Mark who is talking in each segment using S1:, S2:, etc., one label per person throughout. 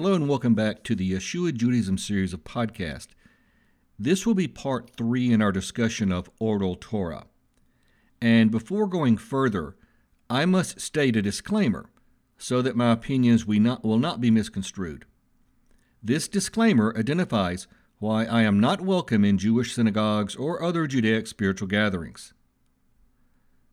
S1: Hello and welcome back to the Yeshua Judaism series of podcast. This will be part three in our discussion of Oral Torah. And before going further, I must state a disclaimer so that my opinions not, will not be misconstrued. This disclaimer identifies why I am not welcome in Jewish synagogues or other Judaic spiritual gatherings.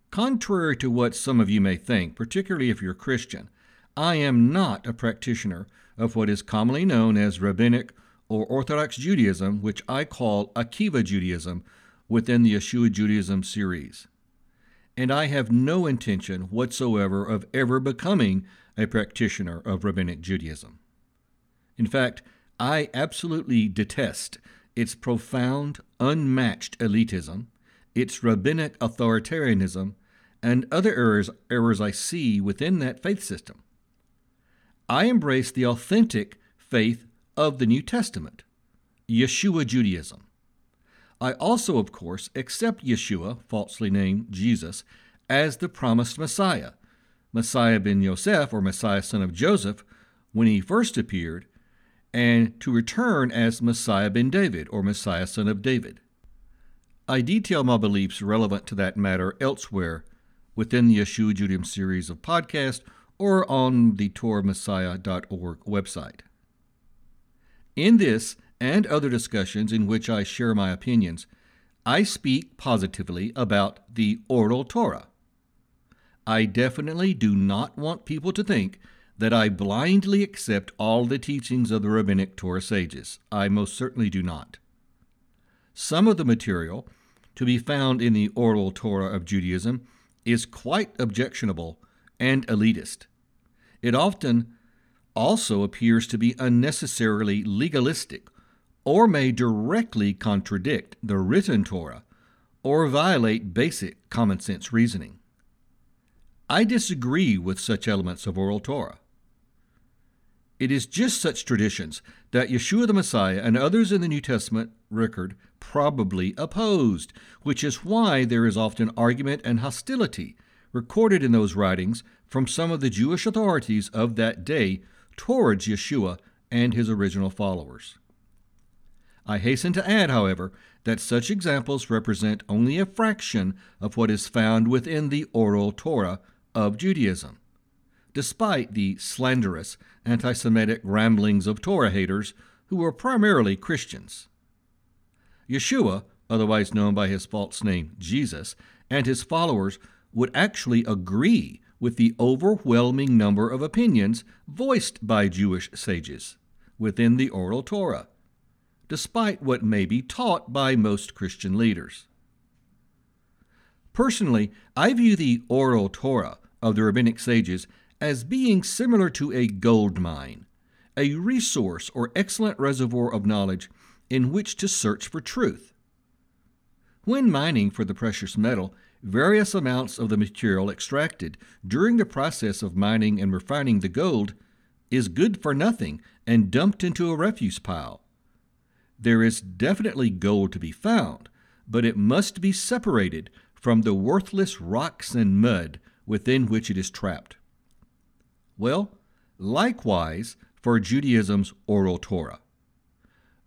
S1: Contrary to what some of you may think, particularly if you're Christian, I am not a practitioner of what is commonly known as Rabbinic or Orthodox Judaism, which I call Akiva Judaism within the Yeshua Judaism series. And I have no intention whatsoever of ever becoming a practitioner of Rabbinic Judaism. In fact, I absolutely detest its profound, unmatched elitism, its rabbinic authoritarianism, and other errors, errors I see within that faith system. I embrace the authentic faith of the New Testament, Yeshua Judaism. I also, of course, accept Yeshua, falsely named Jesus, as the promised Messiah, Messiah ben Yosef, or Messiah son of Joseph, when he first appeared, and to return as Messiah ben David, or Messiah son of David. I detail my beliefs relevant to that matter elsewhere within the Yeshua Judaism series of podcasts or on the TorahMessiah.org website. In this and other discussions in which I share my opinions, I speak positively about the oral Torah. I definitely do not want people to think that I blindly accept all the teachings of the rabbinic Torah sages. I most certainly do not. Some of the material to be found in the oral Torah of Judaism is quite objectionable and elitist. It often also appears to be unnecessarily legalistic or may directly contradict the written Torah or violate basic common sense reasoning. I disagree with such elements of oral Torah. It is just such traditions that Yeshua the Messiah and others in the New Testament record probably opposed, which is why there is often argument and hostility recorded in those writings from some of the Jewish authorities of that day towards Yeshua and his original followers. I hasten to add, however, that such examples represent only a fraction of what is found within the oral Torah of Judaism, despite the slanderous anti Semitic ramblings of Torah haters who were primarily Christians. Yeshua, otherwise known by his false name Jesus, and his followers would actually agree with the overwhelming number of opinions voiced by Jewish sages within the oral Torah, despite what may be taught by most Christian leaders. Personally, I view the oral Torah of the rabbinic sages as being similar to a gold mine, a resource or excellent reservoir of knowledge in which to search for truth. When mining for the precious metal, various amounts of the material extracted during the process of mining and refining the gold is good for nothing and dumped into a refuse pile. There is definitely gold to be found, but it must be separated from the worthless rocks and mud within which it is trapped. Well, likewise for Judaism's oral Torah.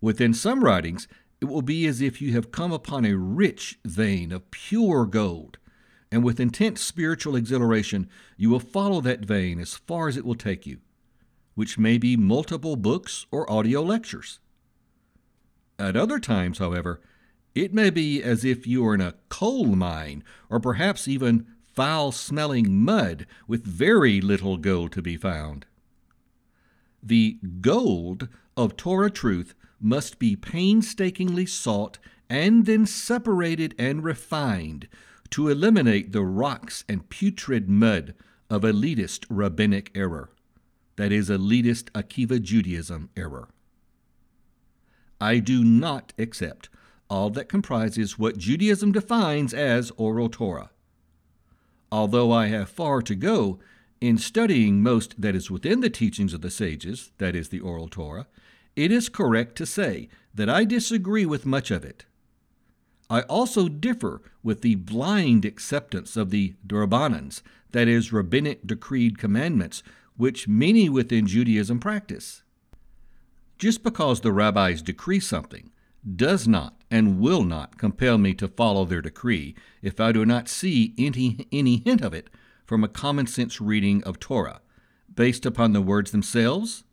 S1: Within some writings, it will be as if you have come upon a rich vein of pure gold, and with intense spiritual exhilaration you will follow that vein as far as it will take you, which may be multiple books or audio lectures. At other times, however, it may be as if you are in a coal mine, or perhaps even foul smelling mud with very little gold to be found. The gold of Torah truth must be painstakingly sought and then separated and refined to eliminate the rocks and putrid mud of elitist rabbinic error, that is, elitist Akiva Judaism error. I do not accept all that comprises what Judaism defines as oral Torah. Although I have far to go in studying most that is within the teachings of the sages, that is, the oral Torah, it is correct to say that I disagree with much of it. I also differ with the blind acceptance of the Drabanans, that is, rabbinic decreed commandments, which many within Judaism practice. Just because the rabbis decree something does not and will not compel me to follow their decree if I do not see any, any hint of it from a common sense reading of Torah, based upon the words themselves,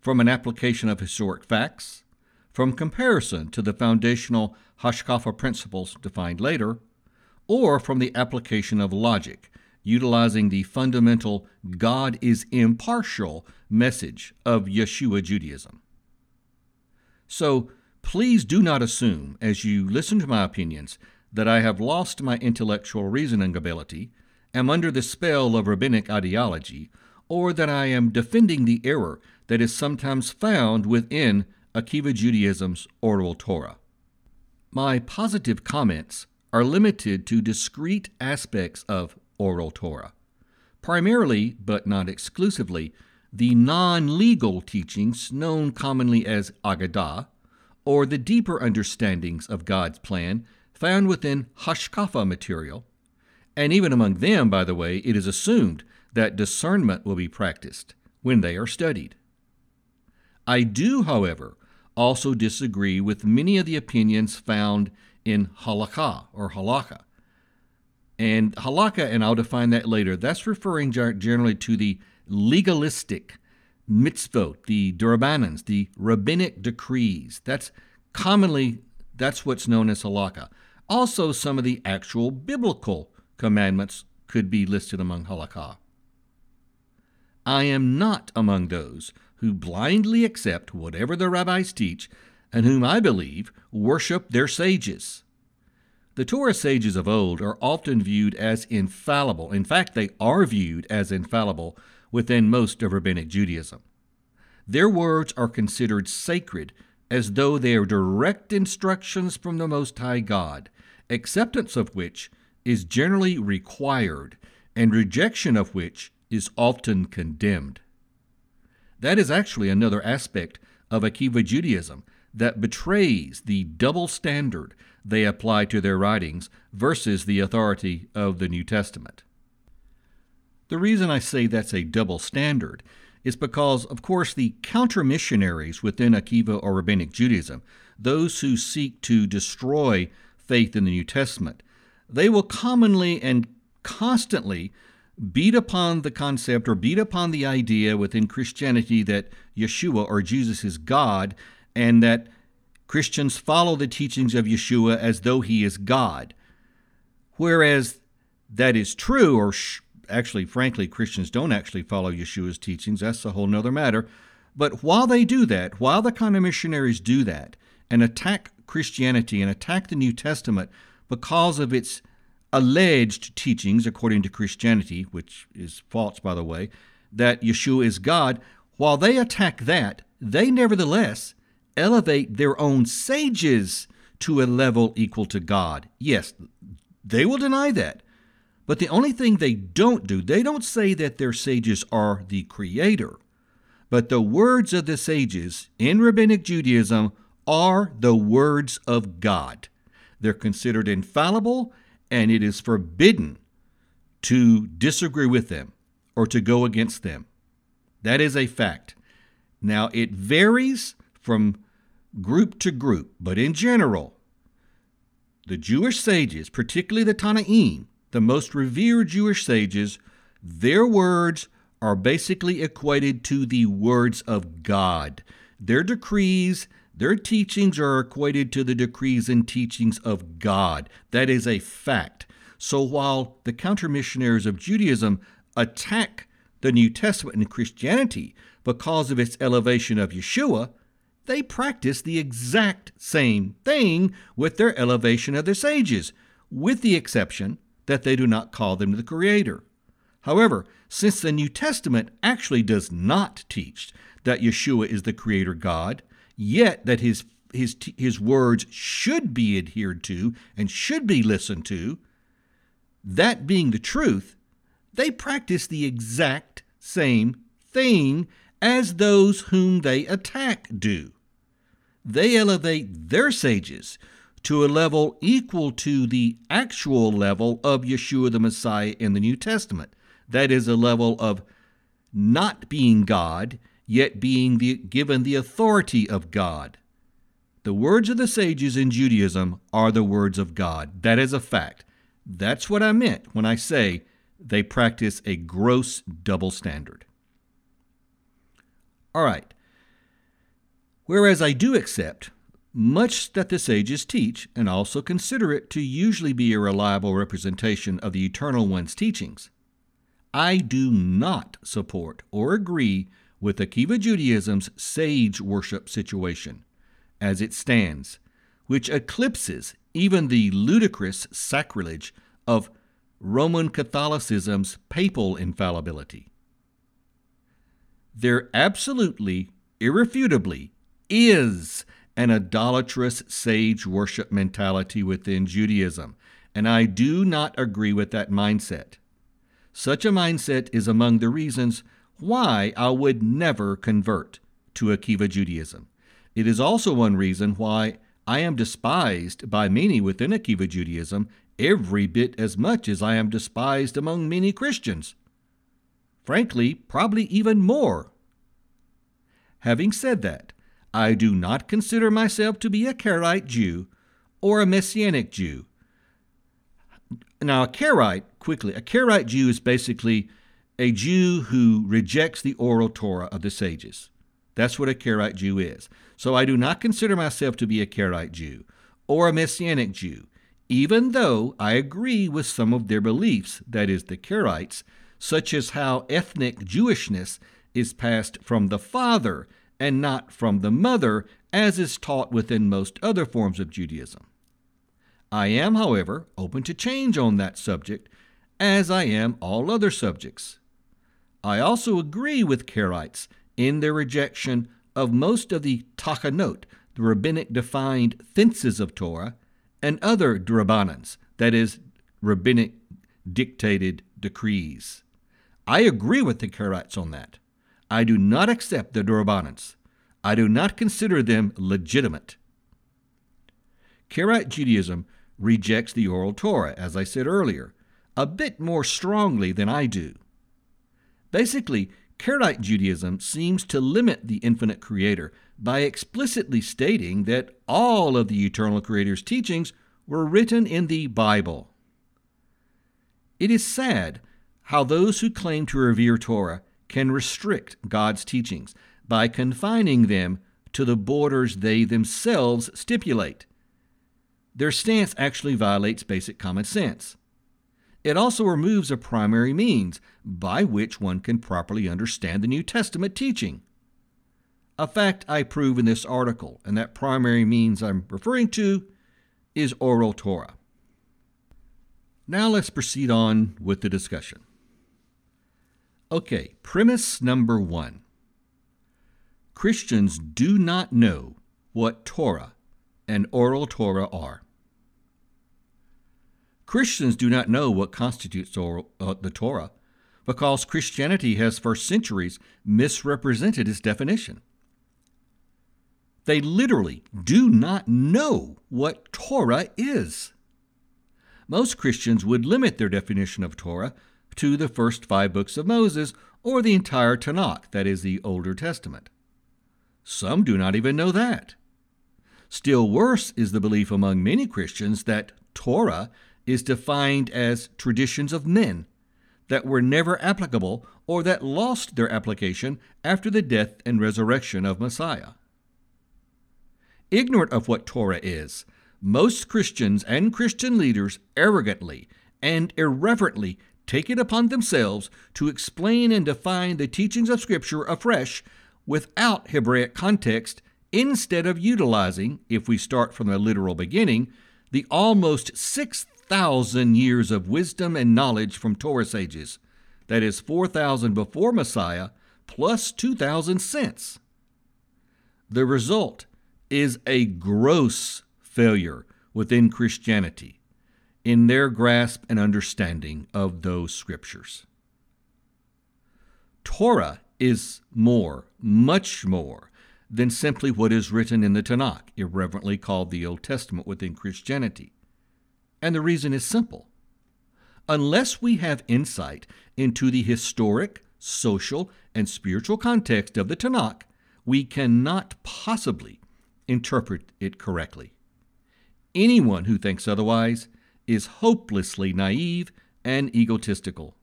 S1: from an application of historic facts, from comparison to the foundational Hashkafa principles defined later, or from the application of logic, utilizing the fundamental God is impartial message of Yeshua Judaism. So, please do not assume, as you listen to my opinions, that I have lost my intellectual reasoning ability, am under the spell of rabbinic ideology, or that I am defending the error that is sometimes found within Akiva Judaism's oral Torah. My positive comments are limited to discrete aspects of oral Torah, primarily, but not exclusively, the non legal teachings known commonly as Agadah, or the deeper understandings of God's plan found within Hashkafa material. And even among them, by the way, it is assumed that discernment will be practiced when they are studied. I do, however, also disagree with many of the opinions found in halakha or halakha. And halakha, and I'll define that later, that's referring generally to the legalistic mitzvot, the durabanans, the rabbinic decrees. That's commonly that's what's known as halakha. Also, some of the actual biblical commandments could be listed among halakha. I am not among those who blindly accept whatever the rabbis teach and whom I believe worship their sages. The Torah sages of old are often viewed as infallible. In fact, they are viewed as infallible within most of Rabbinic Judaism. Their words are considered sacred as though they are direct instructions from the Most High God, acceptance of which is generally required and rejection of which is often condemned. That is actually another aspect of Akiva Judaism that betrays the double standard they apply to their writings versus the authority of the New Testament. The reason I say that's a double standard is because, of course, the counter missionaries within Akiva or Rabbinic Judaism, those who seek to destroy faith in the New Testament, they will commonly and constantly beat upon the concept or beat upon the idea within Christianity that Yeshua or Jesus is God and that Christians follow the teachings of Yeshua as though he is God. Whereas that is true, or sh- actually, frankly, Christians don't actually follow Yeshua's teachings. That's a whole nother matter. But while they do that, while the counter missionaries do that and attack Christianity and attack the New Testament because of its alleged teachings, according to Christianity, which is false, by the way, that Yeshua is God, while they attack that, they nevertheless elevate their own sages to a level equal to God. Yes, they will deny that. But the only thing they don't do, they don't say that their sages are the creator. But the words of the sages in Rabbinic Judaism are the words of God. They're considered infallible and it is forbidden to disagree with them or to go against them. That is a fact. Now, it varies from group to group, but in general, the Jewish sages, particularly the Tanaim, the most revered Jewish sages, their words are basically equated to the words of God. Their decrees their teachings are equated to the decrees and teachings of God. That is a fact. So while the counter missionaries of Judaism attack the New Testament and Christianity because of its elevation of Yeshua, they practice the exact same thing with their elevation of the sages, with the exception that they do not call them the Creator. However, since the New Testament actually does not teach that Yeshua is the Creator God, yet that his his his words should be adhered to and should be listened to that being the truth they practice the exact same thing as those whom they attack do. They elevate their sages to a level equal to the actual level of Yeshua the Messiah in the New Testament. That is a level of not being God yet being the, given the authority of God. The words of the sages in Judaism are the words of God. That is a fact. That's what I meant when I say they practice a gross double standard. All right. Whereas I do accept much that the sages teach and also consider it to usually be a reliable representation of the Eternal One's teachings, I do not support or agree with Akiva Judaism's sage worship situation as it stands, which eclipses even the ludicrous sacrilege of Roman Catholicism's papal infallibility. There absolutely, irrefutably, is an idolatrous sage worship mentality within Judaism, and I do not agree with that mindset. Such a mindset is among the reasons why I would never convert to Akiva Judaism. It is also one reason why I am despised by many within Akiva Judaism every bit as much as I am despised among many Christians. Frankly, probably even more. Having said that, I do not consider myself to be a Karaite Jew or a Messianic Jew. Now, a Karaite, quickly, a Karaite Jew is basically a Jew who rejects the oral Torah of the sages. That's what a Karaite Jew is. So I do not consider myself to be a Karaite Jew or a Messianic Jew, even though I agree with some of their beliefs, that is, the Karaites, such as how ethnic Jewishness is passed from the father and not from the mother, as is taught within most other forms of Judaism. I am, however, open to change on that subject, as I am all other subjects. I also agree with Karaites in their rejection of most of the Takanot, the rabbinic defined fences of Torah, and other drabbanans, that is, rabbinic dictated decrees. I agree with the Karaites on that. I do not accept the Durabbanans. I do not consider them legitimate. Karaite Judaism rejects the oral Torah, as I said earlier, a bit more strongly than I do. Basically, Karaite Judaism seems to limit the infinite Creator by explicitly stating that all of the eternal Creator's teachings were written in the Bible. It is sad how those who claim to revere Torah can restrict God's teachings by confining them to the borders they themselves stipulate. Their stance actually violates basic common sense. It also removes a primary means by which one can properly understand the New Testament teaching. A fact I prove in this article, and that primary means I'm referring to is oral Torah. Now let's proceed on with the discussion. Okay, premise number one Christians do not know what Torah and oral Torah are. Christians do not know what constitutes uh, the Torah because Christianity has for centuries misrepresented its definition. They literally do not know what Torah is. Most Christians would limit their definition of Torah to the first five books of Moses or the entire Tanakh, that is, the Older Testament. Some do not even know that. Still worse is the belief among many Christians that Torah is defined as traditions of men that were never applicable or that lost their application after the death and resurrection of Messiah. Ignorant of what Torah is, most Christians and Christian leaders arrogantly and irreverently take it upon themselves to explain and define the teachings of Scripture afresh without Hebraic context instead of utilizing, if we start from the literal beginning, the almost 6,000 years of wisdom and knowledge from Torah sages, that is 4,000 before Messiah plus 2,000 since. The result is a gross failure within Christianity in their grasp and understanding of those scriptures. Torah is more, much more, than simply what is written in the Tanakh, irreverently called the Old Testament within Christianity. And the reason is simple. Unless we have insight into the historic, social, and spiritual context of the Tanakh, we cannot possibly interpret it correctly. Anyone who thinks otherwise is hopelessly naive and egotistical.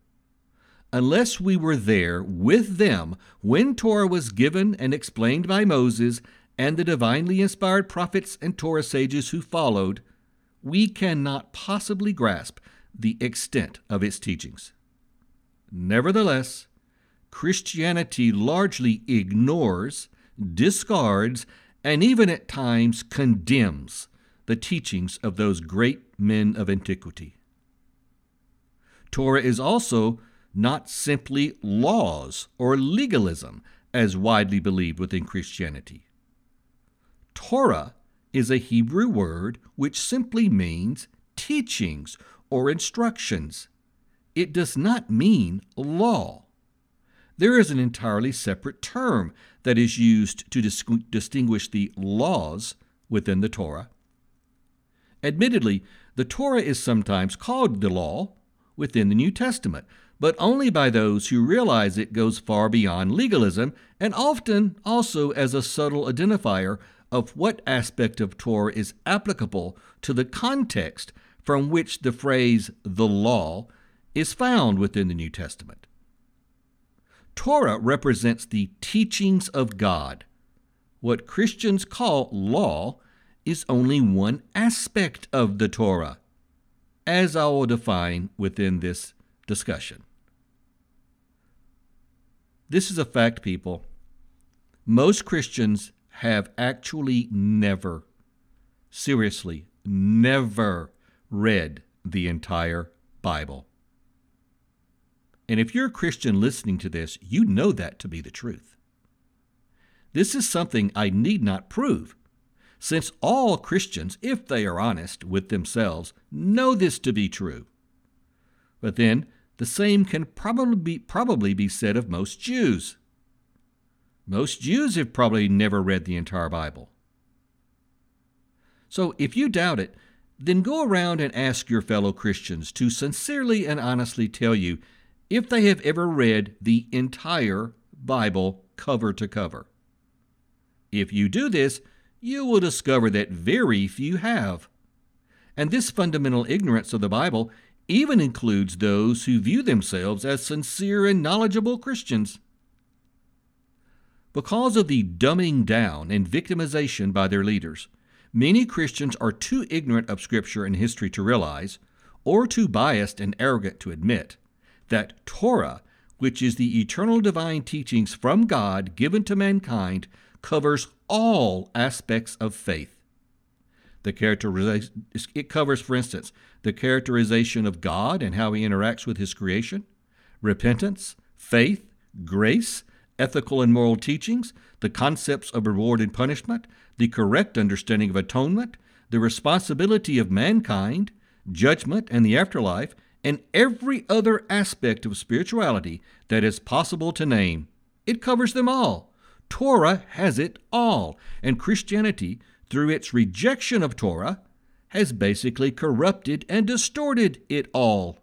S1: Unless we were there with them when Torah was given and explained by Moses and the divinely inspired prophets and Torah sages who followed, we cannot possibly grasp the extent of its teachings. Nevertheless, Christianity largely ignores, discards, and even at times condemns the teachings of those great men of antiquity. Torah is also not simply laws or legalism as widely believed within Christianity. Torah is a Hebrew word which simply means teachings or instructions. It does not mean law. There is an entirely separate term that is used to dis- distinguish the laws within the Torah. Admittedly, the Torah is sometimes called the law within the New Testament, but only by those who realize it goes far beyond legalism and often also as a subtle identifier of what aspect of Torah is applicable to the context from which the phrase the law is found within the New Testament. Torah represents the teachings of God. What Christians call law is only one aspect of the Torah, as I will define within this discussion. This is a fact, people. Most Christians have actually never, seriously, never read the entire Bible. And if you're a Christian listening to this, you know that to be the truth. This is something I need not prove, since all Christians, if they are honest with themselves, know this to be true. But then, the same can probably be, probably be said of most Jews. Most Jews have probably never read the entire Bible. So if you doubt it, then go around and ask your fellow Christians to sincerely and honestly tell you if they have ever read the entire Bible cover to cover. If you do this, you will discover that very few have. And this fundamental ignorance of the Bible even includes those who view themselves as sincere and knowledgeable Christians. Because of the dumbing down and victimization by their leaders, many Christians are too ignorant of Scripture and history to realize, or too biased and arrogant to admit, that Torah, which is the eternal divine teachings from God given to mankind, covers all aspects of faith. The it covers, for instance, the characterization of God and how he interacts with his creation, repentance, faith, grace, ethical and moral teachings, the concepts of reward and punishment, the correct understanding of atonement, the responsibility of mankind, judgment and the afterlife, and every other aspect of spirituality that is possible to name. It covers them all. Torah has it all, and Christianity, through its rejection of Torah, has basically corrupted and distorted it all.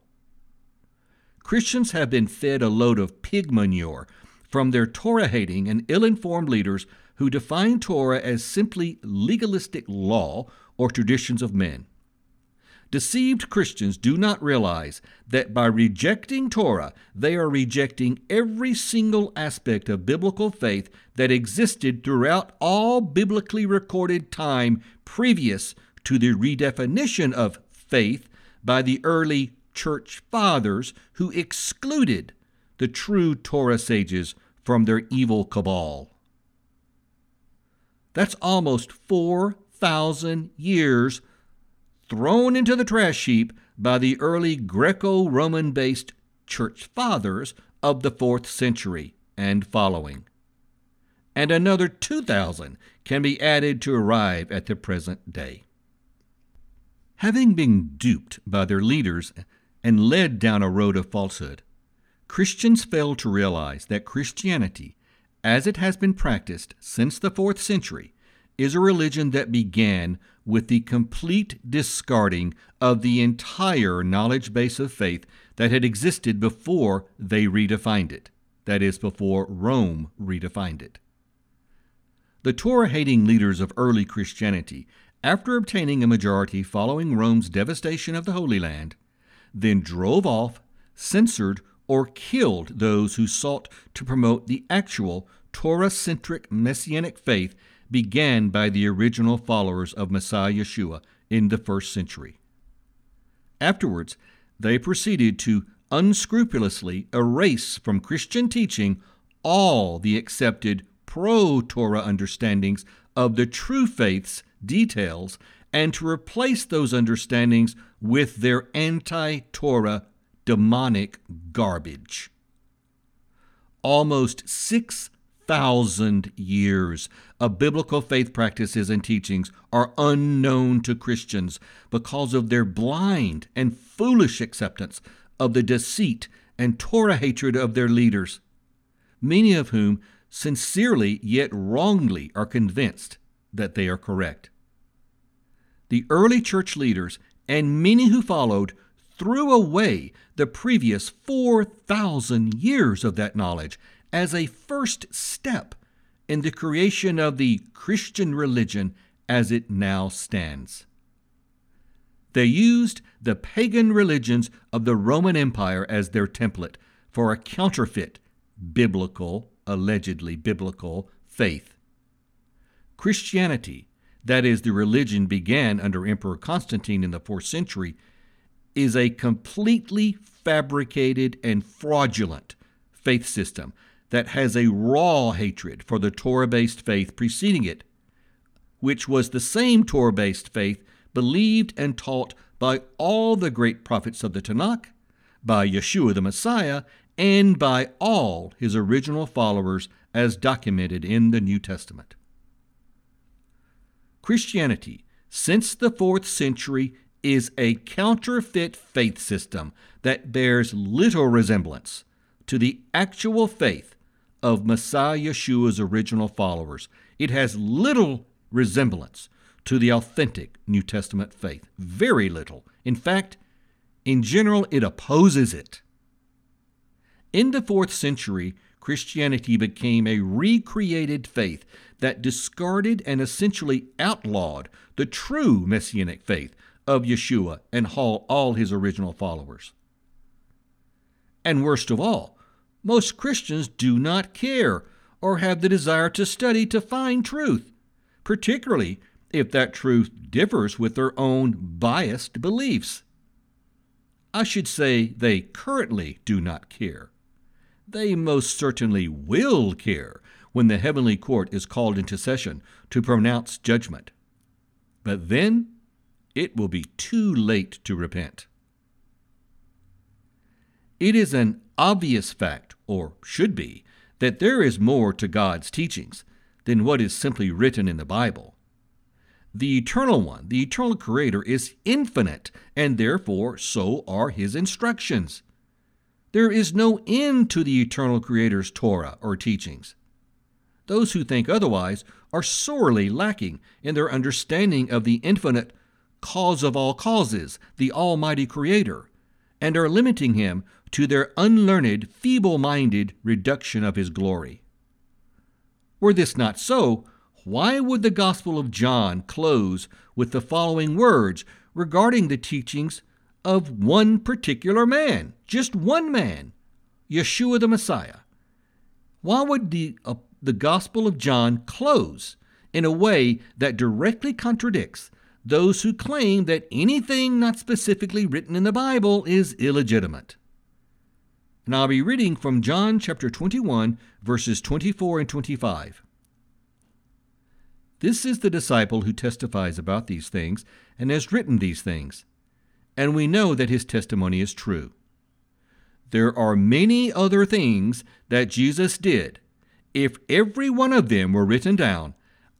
S1: Christians have been fed a load of pig manure from their Torah hating and ill informed leaders who define Torah as simply legalistic law or traditions of men. Deceived Christians do not realize that by rejecting Torah, they are rejecting every single aspect of biblical faith that existed throughout all biblically recorded time previous to the redefinition of faith by the early church fathers who excluded the true Torah sages from their evil cabal. That's almost 4,000 years thrown into the trash heap by the early Greco Roman based church fathers of the fourth century and following. And another 2,000 can be added to arrive at the present day. Having been duped by their leaders and led down a road of falsehood, Christians fail to realize that Christianity, as it has been practiced since the fourth century, is a religion that began with the complete discarding of the entire knowledge base of faith that had existed before they redefined it. that is, before Rome redefined it. The Torah hating leaders of early Christianity, after obtaining a majority following Rome's devastation of the Holy Land, then drove off, censored, or killed those who sought to promote the actual Torah centric messianic faith began by the original followers of Messiah Yeshua in the first century. Afterwards, they proceeded to unscrupulously erase from Christian teaching all the accepted pro Torah understandings of the true faith's details and to replace those understandings with their anti Torah demonic garbage. Almost 6,000 years of biblical faith practices and teachings are unknown to Christians because of their blind and foolish acceptance of the deceit and Torah hatred of their leaders, many of whom sincerely yet wrongly are convinced that they are correct. The early church leaders and many who followed threw away the previous 4,000 years of that knowledge as a first step in the creation of the Christian religion as it now stands. They used the pagan religions of the Roman Empire as their template for a counterfeit, biblical, allegedly biblical, faith. Christianity, that is, the religion began under Emperor Constantine in the fourth century, is a completely fabricated and fraudulent faith system that has a raw hatred for the Torah based faith preceding it, which was the same Torah based faith believed and taught by all the great prophets of the Tanakh, by Yeshua the Messiah, and by all his original followers as documented in the New Testament. Christianity, since the fourth century, is a counterfeit faith system that bears little resemblance to the actual faith of Messiah Yeshua's original followers. It has little resemblance to the authentic New Testament faith. Very little. In fact, in general, it opposes it. In the fourth century, Christianity became a recreated faith that discarded and essentially outlawed the true messianic faith of Yeshua and haul all his original followers. And worst of all, most Christians do not care or have the desire to study to find truth, particularly if that truth differs with their own biased beliefs. I should say they currently do not care. They most certainly will care when the heavenly court is called into session to pronounce judgment. But then it will be too late to repent. It is an obvious fact, or should be, that there is more to God's teachings than what is simply written in the Bible. The Eternal One, the Eternal Creator, is infinite, and therefore so are His instructions. There is no end to the Eternal Creator's Torah or teachings. Those who think otherwise are sorely lacking in their understanding of the infinite cause of all causes, the Almighty Creator, and are limiting him to their unlearned, feeble minded reduction of his glory. Were this not so, why would the Gospel of John close with the following words regarding the teachings of one particular man, just one man, Yeshua the Messiah? Why would the, uh, the Gospel of John close in a way that directly contradicts those who claim that anything not specifically written in the Bible is illegitimate. And I'll be reading from John chapter 21, verses 24 and 25. This is the disciple who testifies about these things and has written these things, and we know that his testimony is true. There are many other things that Jesus did. If every one of them were written down,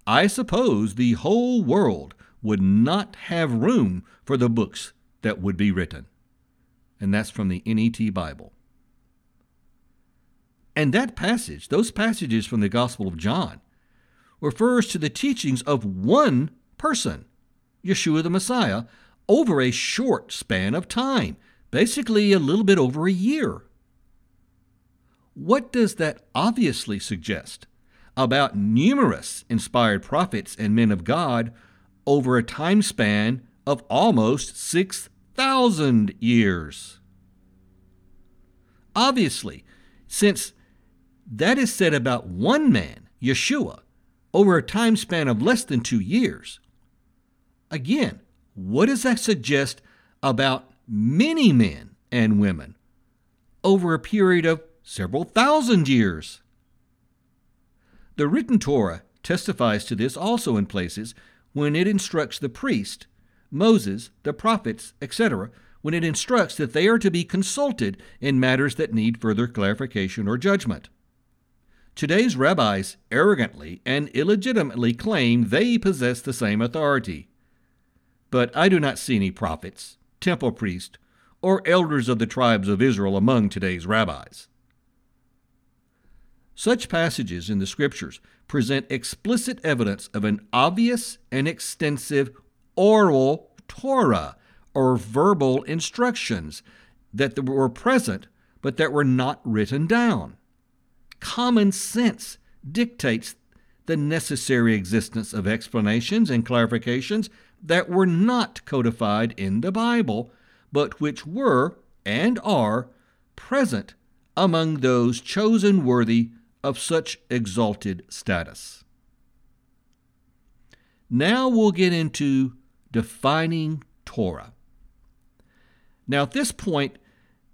S1: I suppose the whole world would not have room for the books that would be written. And that's from the NET Bible. And that passage, those passages from the Gospel of John, refers to the teachings of one person, Yeshua the Messiah, over a short span of time, basically a little bit over a year. what does that obviously suggest about numerous inspired prophets and men of God over a time span of almost 6,000 years? Obviously, since that is said about one man, Yeshua, over a time span of less than two years. Again, what does that suggest about many men and women over a period of several thousand years? The written Torah testifies to this also in places when it instructs the priest, Moses, the prophets, etc., when it instructs that they are to be consulted in matters that need further clarification or judgment. Today's rabbis arrogantly and illegitimately claim they possess the same authority. But I do not see any prophets, temple priests, or elders of the tribes of Israel among today's rabbis. Such passages in the Scriptures present explicit evidence of an obvious and extensive oral Torah, or verbal instructions, that were present but that were not written down. Common sense dictates the necessary existence of explanations and clarifications that were not codified in the Bible, but which were and are present among those chosen worthy of such exalted status. Now we'll get into defining Torah. Now, at this point,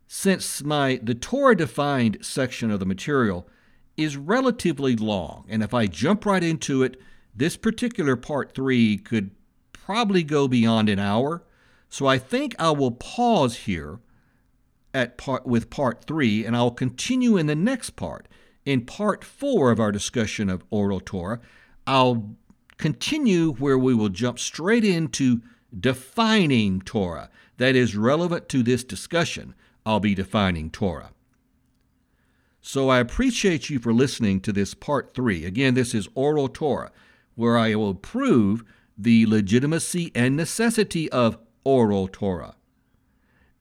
S1: since my the Torah defined section of the material is relatively long, and if I jump right into it, this particular part three could probably go beyond an hour. So I think I will pause here at part with part three, and I'll continue in the next part in part four of our discussion of oral Torah, I'll continue where we will jump straight into defining Torah. That is relevant to this discussion. I'll be defining Torah. So I appreciate you for listening to this part three. Again, this is oral Torah, where I will prove the legitimacy and necessity of oral Torah.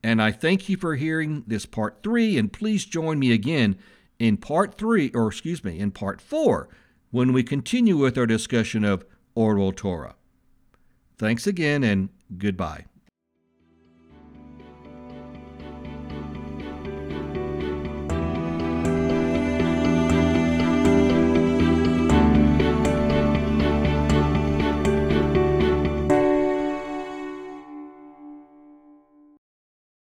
S1: And I thank you for hearing this part three, and please join me again in part three, or excuse me, in part four, when we continue with our discussion of oral Torah. Thanks again and goodbye.